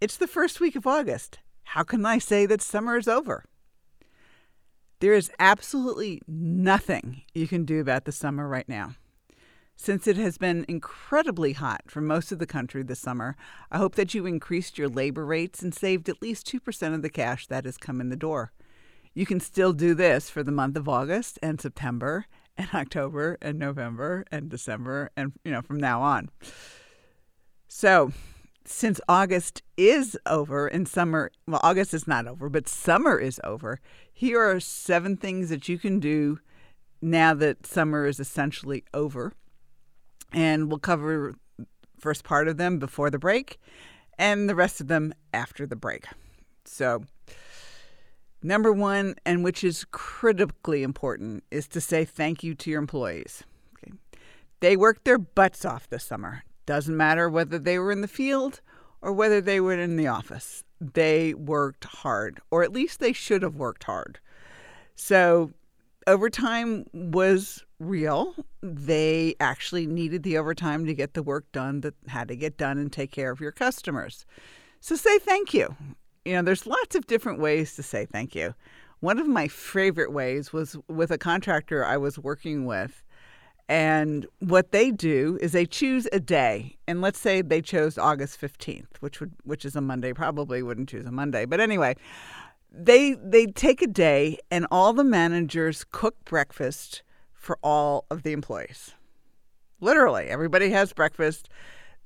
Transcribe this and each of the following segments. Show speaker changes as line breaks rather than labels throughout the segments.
It's the first week of August. How can I say that summer is over? There is absolutely nothing you can do about the summer right now. Since it has been incredibly hot for most of the country this summer, I hope that you increased your labor rates and saved at least 2% of the cash that has come in the door. You can still do this for the month of August and September and October and November and December and you know from now on. So, since August is over and summer, well, August is not over, but summer is over, here are seven things that you can do now that summer is essentially over. And we'll cover first part of them before the break and the rest of them after the break. So, number one, and which is critically important, is to say thank you to your employees. Okay. They worked their butts off this summer. Doesn't matter whether they were in the field or whether they were in the office. They worked hard, or at least they should have worked hard. So, overtime was real. They actually needed the overtime to get the work done that had to get done and take care of your customers. So, say thank you. You know, there's lots of different ways to say thank you. One of my favorite ways was with a contractor I was working with and what they do is they choose a day, and let's say they chose August fifteenth, which would which is a Monday. Probably wouldn't choose a Monday, but anyway, they they take a day, and all the managers cook breakfast for all of the employees. Literally, everybody has breakfast.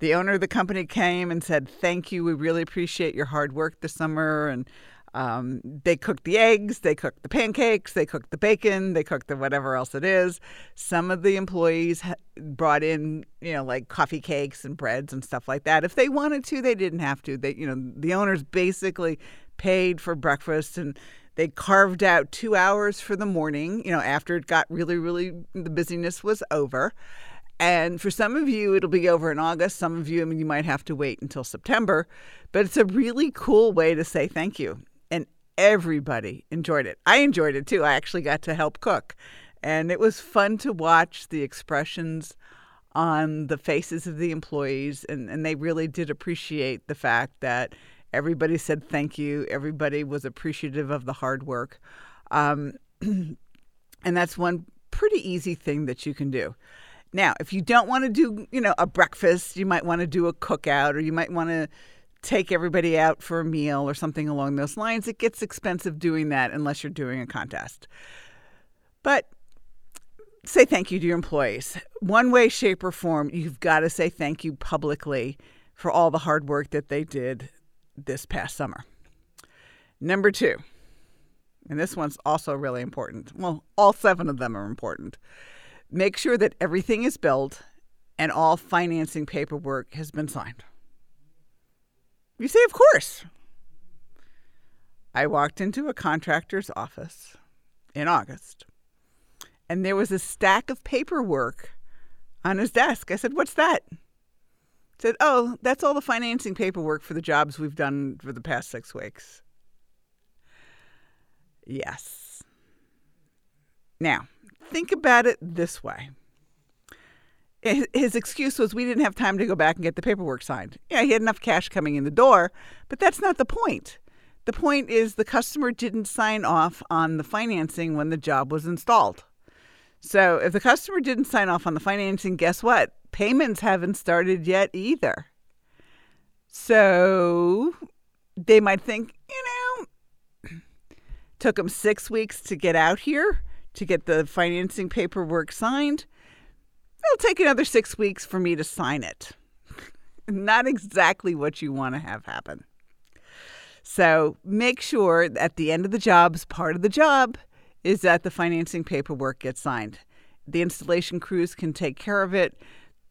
The owner of the company came and said, "Thank you. We really appreciate your hard work this summer, and um, they cook the eggs, they cook the pancakes, they cook the bacon, they cook the whatever else it is. Some of the employees brought in, you know, like coffee cakes and breads and stuff like that. If they wanted to, they didn't have to. They, you know, the owners basically paid for breakfast and they carved out two hours for the morning, you know, after it got really, really, the busyness was over. And for some of you, it'll be over in August. Some of you, I mean, you might have to wait until September. But it's a really cool way to say thank you everybody enjoyed it. I enjoyed it too. I actually got to help cook. And it was fun to watch the expressions on the faces of the employees. And, and they really did appreciate the fact that everybody said thank you. Everybody was appreciative of the hard work. Um, and that's one pretty easy thing that you can do. Now, if you don't want to do, you know, a breakfast, you might want to do a cookout or you might want to take everybody out for a meal or something along those lines. It gets expensive doing that unless you're doing a contest. But say thank you to your employees. One way, shape, or form, you've got to say thank you publicly for all the hard work that they did this past summer. Number two, and this one's also really important. Well, all seven of them are important. Make sure that everything is billed and all financing paperwork has been signed. You say, Of course. I walked into a contractor's office in August, and there was a stack of paperwork on his desk. I said, What's that? He said, Oh, that's all the financing paperwork for the jobs we've done for the past six weeks. Yes. Now, think about it this way his excuse was we didn't have time to go back and get the paperwork signed. Yeah, he had enough cash coming in the door, but that's not the point. The point is the customer didn't sign off on the financing when the job was installed. So if the customer didn't sign off on the financing, guess what? Payments haven't started yet either. So they might think, you know, took them six weeks to get out here to get the financing paperwork signed it'll take another six weeks for me to sign it. Not exactly what you want to have happen. So make sure at the end of the jobs, part of the job is that the financing paperwork gets signed. The installation crews can take care of it.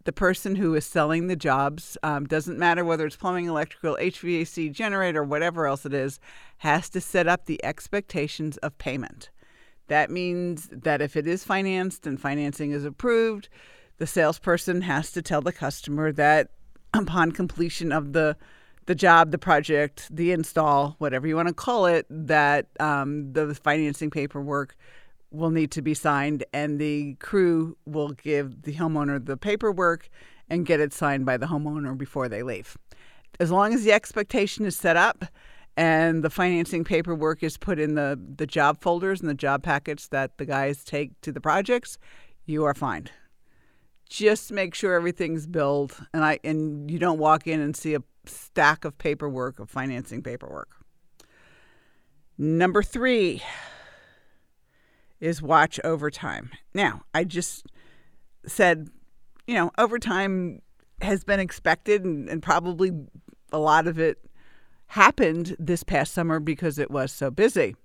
the person who is selling the jobs, um, doesn't matter whether it's plumbing, electrical, HVAC, generator, whatever else it is, has to set up the expectations of payment. That means that if it is financed and financing is approved, the salesperson has to tell the customer that upon completion of the the job, the project, the install, whatever you want to call it, that um, the financing paperwork will need to be signed, and the crew will give the homeowner the paperwork and get it signed by the homeowner before they leave. As long as the expectation is set up and the financing paperwork is put in the, the job folders and the job packets that the guys take to the projects, you are fine just make sure everything's billed and I and you don't walk in and see a stack of paperwork of financing paperwork. Number 3 is watch overtime. Now, I just said, you know, overtime has been expected and, and probably a lot of it happened this past summer because it was so busy.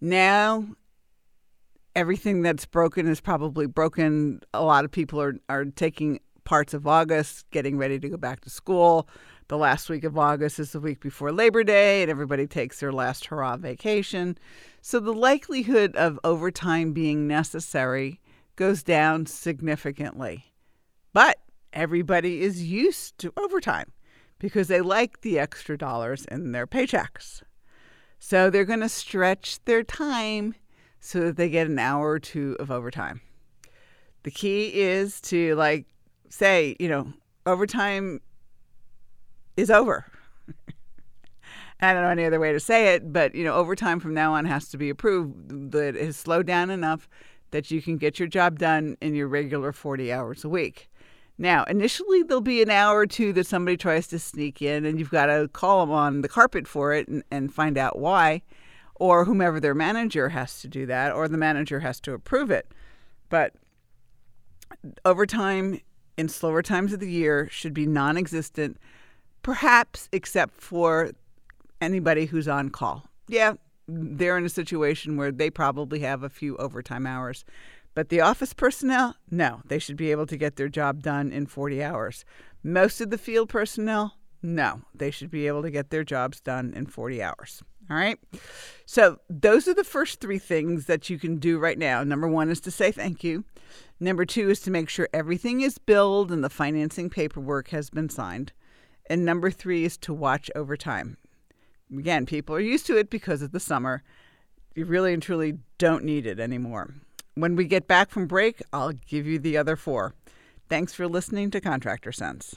Now everything that's broken is probably broken. A lot of people are, are taking parts of August, getting ready to go back to school. The last week of August is the week before Labor Day, and everybody takes their last hurrah vacation. So the likelihood of overtime being necessary goes down significantly. But everybody is used to overtime because they like the extra dollars in their paychecks. So they're going to stretch their time so that they get an hour or two of overtime. The key is to like say, you know, overtime is over. I don't know any other way to say it, but you know, overtime from now on has to be approved that it has slowed down enough that you can get your job done in your regular 40 hours a week. Now, initially, there'll be an hour or two that somebody tries to sneak in, and you've got to call them on the carpet for it and, and find out why or whomever their manager has to do that, or the manager has to approve it. But overtime in slower times of the year should be non existent, perhaps except for anybody who's on call. Yeah, they're in a situation where they probably have a few overtime hours. But the office personnel, no, they should be able to get their job done in 40 hours. Most of the field personnel, no, they should be able to get their jobs done in 40 hours. All right. So, those are the first three things that you can do right now. Number one is to say thank you. Number two is to make sure everything is billed and the financing paperwork has been signed. And number three is to watch over time. Again, people are used to it because of the summer. You really and truly don't need it anymore. When we get back from break, I'll give you the other four. Thanks for listening to Contractor Sense.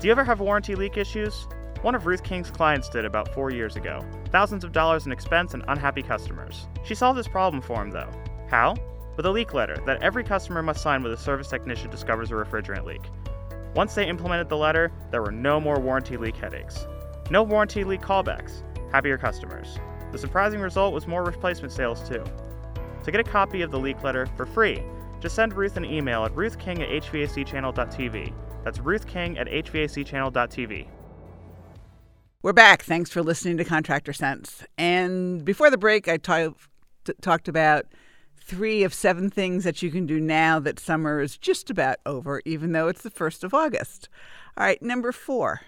Do you ever have warranty leak issues? One of Ruth King's clients did about four years ago. Thousands of dollars in expense and unhappy customers. She solved this problem for him, though. How? With a leak letter that every customer must sign when a service technician discovers a refrigerant leak. Once they implemented the letter, there were no more warranty leak headaches. No warranty leak callbacks. Happier customers. The surprising result was more replacement sales, too. To get a copy of the leak letter for free, just send Ruth an email at ruthking at hvacchannel.tv. That's ruthking at hvacchannel.tv.
We're back. Thanks for listening to Contractor Sense. And before the break, I t- talked about three of seven things that you can do now that summer is just about over, even though it's the 1st of August. All right, number four,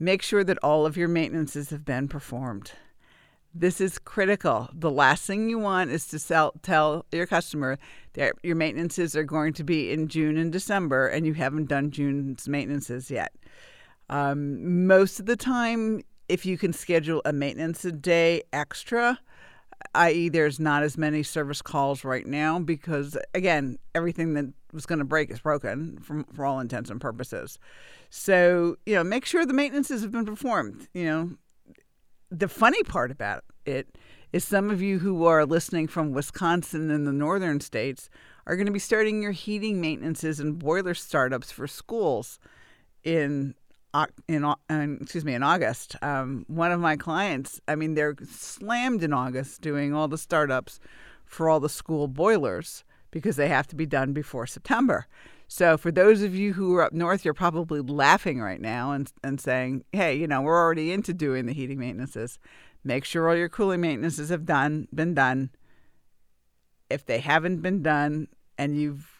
make sure that all of your maintenances have been performed. This is critical. The last thing you want is to sell, tell your customer that your maintenances are going to be in June and December and you haven't done June's maintenances yet. Um, most of the time, if you can schedule a maintenance a day extra, i.e., there's not as many service calls right now because, again, everything that was going to break is broken from, for all intents and purposes. So, you know, make sure the maintenances have been performed. You know, the funny part about it is some of you who are listening from Wisconsin and the northern states are going to be starting your heating maintenances and boiler startups for schools in in, in excuse me in August. Um, one of my clients, I mean, they're slammed in August doing all the startups for all the school boilers because they have to be done before September. So for those of you who are up north, you're probably laughing right now and and saying, "Hey, you know, we're already into doing the heating maintenances. Make sure all your cooling maintenances have done been done. If they haven't been done and you've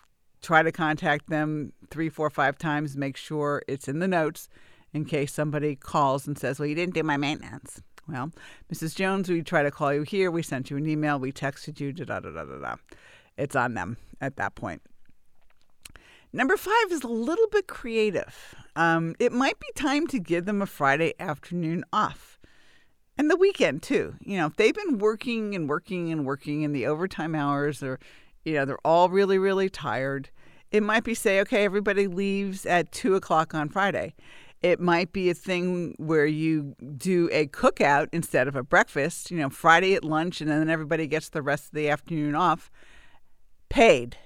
try to contact them three, four, five times. Make sure it's in the notes in case somebody calls and says, Well, you didn't do my maintenance. Well, Mrs. Jones, we try to call you here. We sent you an email. We texted you. Da da da da da. It's on them at that point. Number five is a little bit creative. Um, it might be time to give them a Friday afternoon off and the weekend too. You know, if they've been working and working and working in the overtime hours, or you know, they're all really really tired. It might be say, okay, everybody leaves at two o'clock on Friday. It might be a thing where you do a cookout instead of a breakfast. You know, Friday at lunch, and then everybody gets the rest of the afternoon off, paid.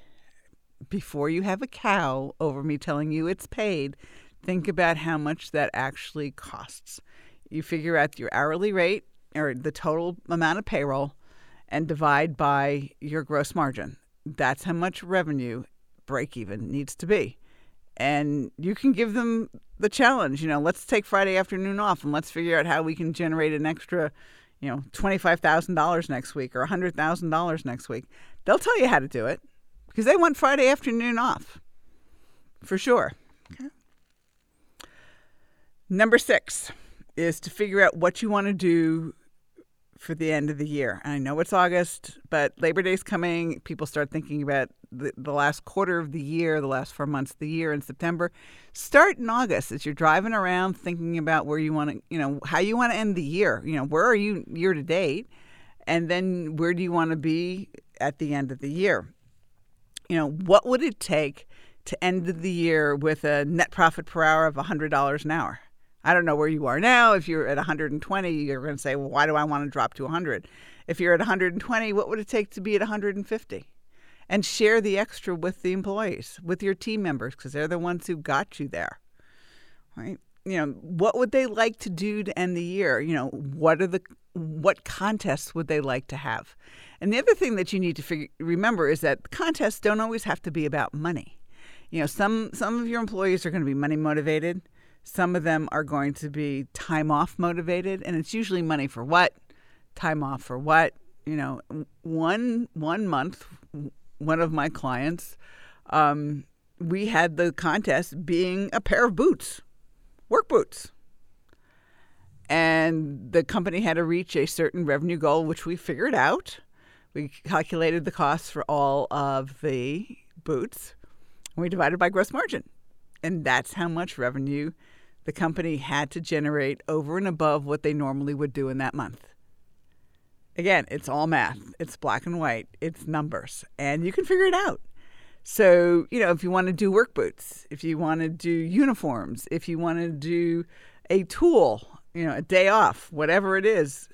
Before you have a cow over me telling you it's paid, think about how much that actually costs you figure out your hourly rate or the total amount of payroll and divide by your gross margin. That's how much revenue break even needs to be. And you can give them the challenge, you know, let's take Friday afternoon off and let's figure out how we can generate an extra, you know, $25,000 next week or $100,000 next week. They'll tell you how to do it because they want Friday afternoon off for sure. Okay. Number six is to figure out what you want to do for the end of the year. And I know it's August, but Labor Day's coming. People start thinking about the, the last quarter of the year, the last four months of the year in September. Start in August as you're driving around thinking about where you want to, you know, how you want to end the year. You know, where are you year to date? And then where do you want to be at the end of the year? You know, what would it take to end the year with a net profit per hour of $100 an hour? I don't know where you are now. If you're at 120, you're going to say, well, why do I want to drop to 100? If you're at 120, what would it take to be at 150? And share the extra with the employees, with your team members, because they're the ones who got you there. Right? You know, what would they like to do to end the year? You know, what are the what contests would they like to have? And the other thing that you need to figure, remember is that contests don't always have to be about money. You know, some some of your employees are going to be money motivated some of them are going to be time off motivated, and it's usually money for what, time off for what. You know, one one month, one of my clients, um, we had the contest being a pair of boots, work boots, and the company had to reach a certain revenue goal, which we figured out. We calculated the costs for all of the boots, and we divided by gross margin, and that's how much revenue the company had to generate over and above what they normally would do in that month. Again, it's all math, it's black and white, it's numbers, and you can figure it out. So, you know, if you want to do work boots, if you want to do uniforms, if you want to do a tool, you know, a day off, whatever it is,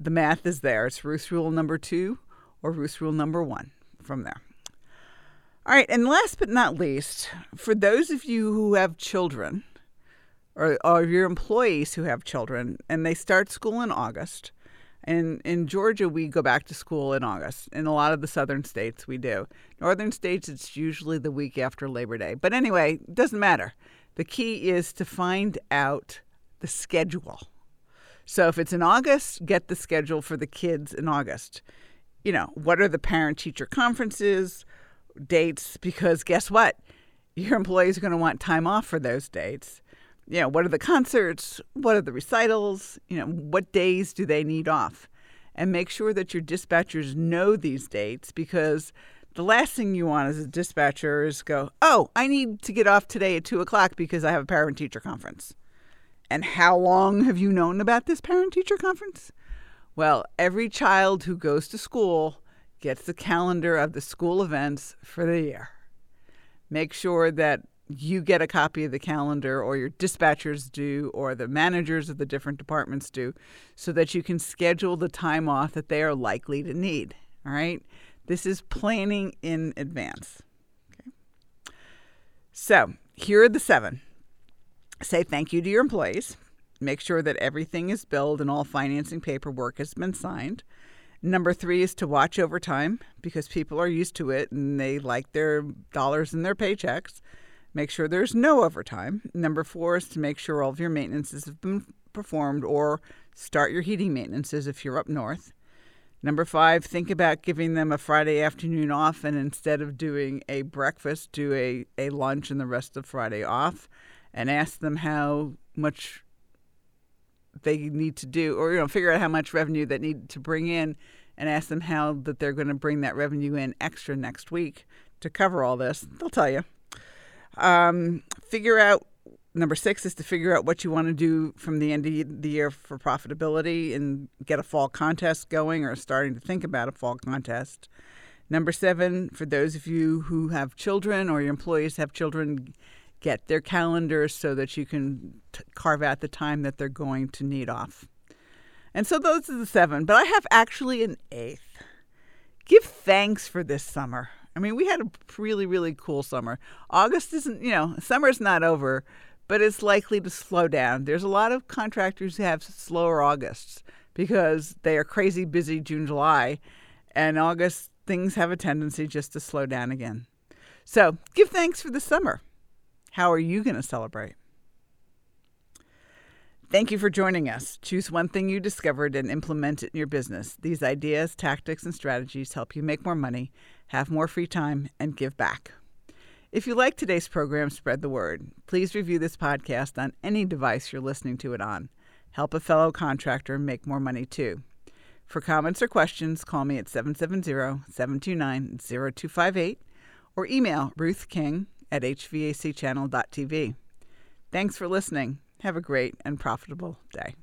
the math is there. It's Ruth's rule number two or Ruth's rule number one from there. All right, and last but not least, for those of you who have children, or, or your employees who have children and they start school in August. And in Georgia, we go back to school in August. In a lot of the southern states, we do. Northern states, it's usually the week after Labor Day. But anyway, it doesn't matter. The key is to find out the schedule. So if it's in August, get the schedule for the kids in August. You know, what are the parent teacher conferences, dates? Because guess what? Your employees are going to want time off for those dates you know, what are the concerts? What are the recitals? You know, what days do they need off? And make sure that your dispatchers know these dates because the last thing you want as a dispatcher is go, oh, I need to get off today at two o'clock because I have a parent teacher conference. And how long have you known about this parent teacher conference? Well, every child who goes to school gets the calendar of the school events for the year. Make sure that you get a copy of the calendar, or your dispatchers do, or the managers of the different departments do, so that you can schedule the time off that they are likely to need. All right? This is planning in advance. Okay. So, here are the seven. Say thank you to your employees. Make sure that everything is billed and all financing paperwork has been signed. Number three is to watch overtime because people are used to it and they like their dollars and their paychecks. Make sure there's no overtime. Number four is to make sure all of your maintenances have been performed or start your heating maintenances if you're up north. Number five, think about giving them a Friday afternoon off and instead of doing a breakfast, do a, a lunch and the rest of Friday off and ask them how much they need to do or you know figure out how much revenue they need to bring in and ask them how that they're going to bring that revenue in extra next week to cover all this. They'll tell you. Um, figure out number six is to figure out what you want to do from the end of the year for profitability and get a fall contest going or starting to think about a fall contest. Number seven, for those of you who have children or your employees have children, get their calendars so that you can t- carve out the time that they're going to need off. And so those are the seven, but I have actually an eighth. Give thanks for this summer. I mean, we had a really, really cool summer. August isn't, you know, summer's not over, but it's likely to slow down. There's a lot of contractors who have slower Augusts because they are crazy busy June, July, and August things have a tendency just to slow down again. So give thanks for the summer. How are you going to celebrate? Thank you for joining us. Choose one thing you discovered and implement it in your business. These ideas, tactics, and strategies help you make more money, have more free time, and give back. If you like today's program, spread the word. Please review this podcast on any device you're listening to it on. Help a fellow contractor make more money too. For comments or questions, call me at 770 729 0258 or email Ruth King at hvacchannel.tv. Thanks for listening. Have a great and profitable day.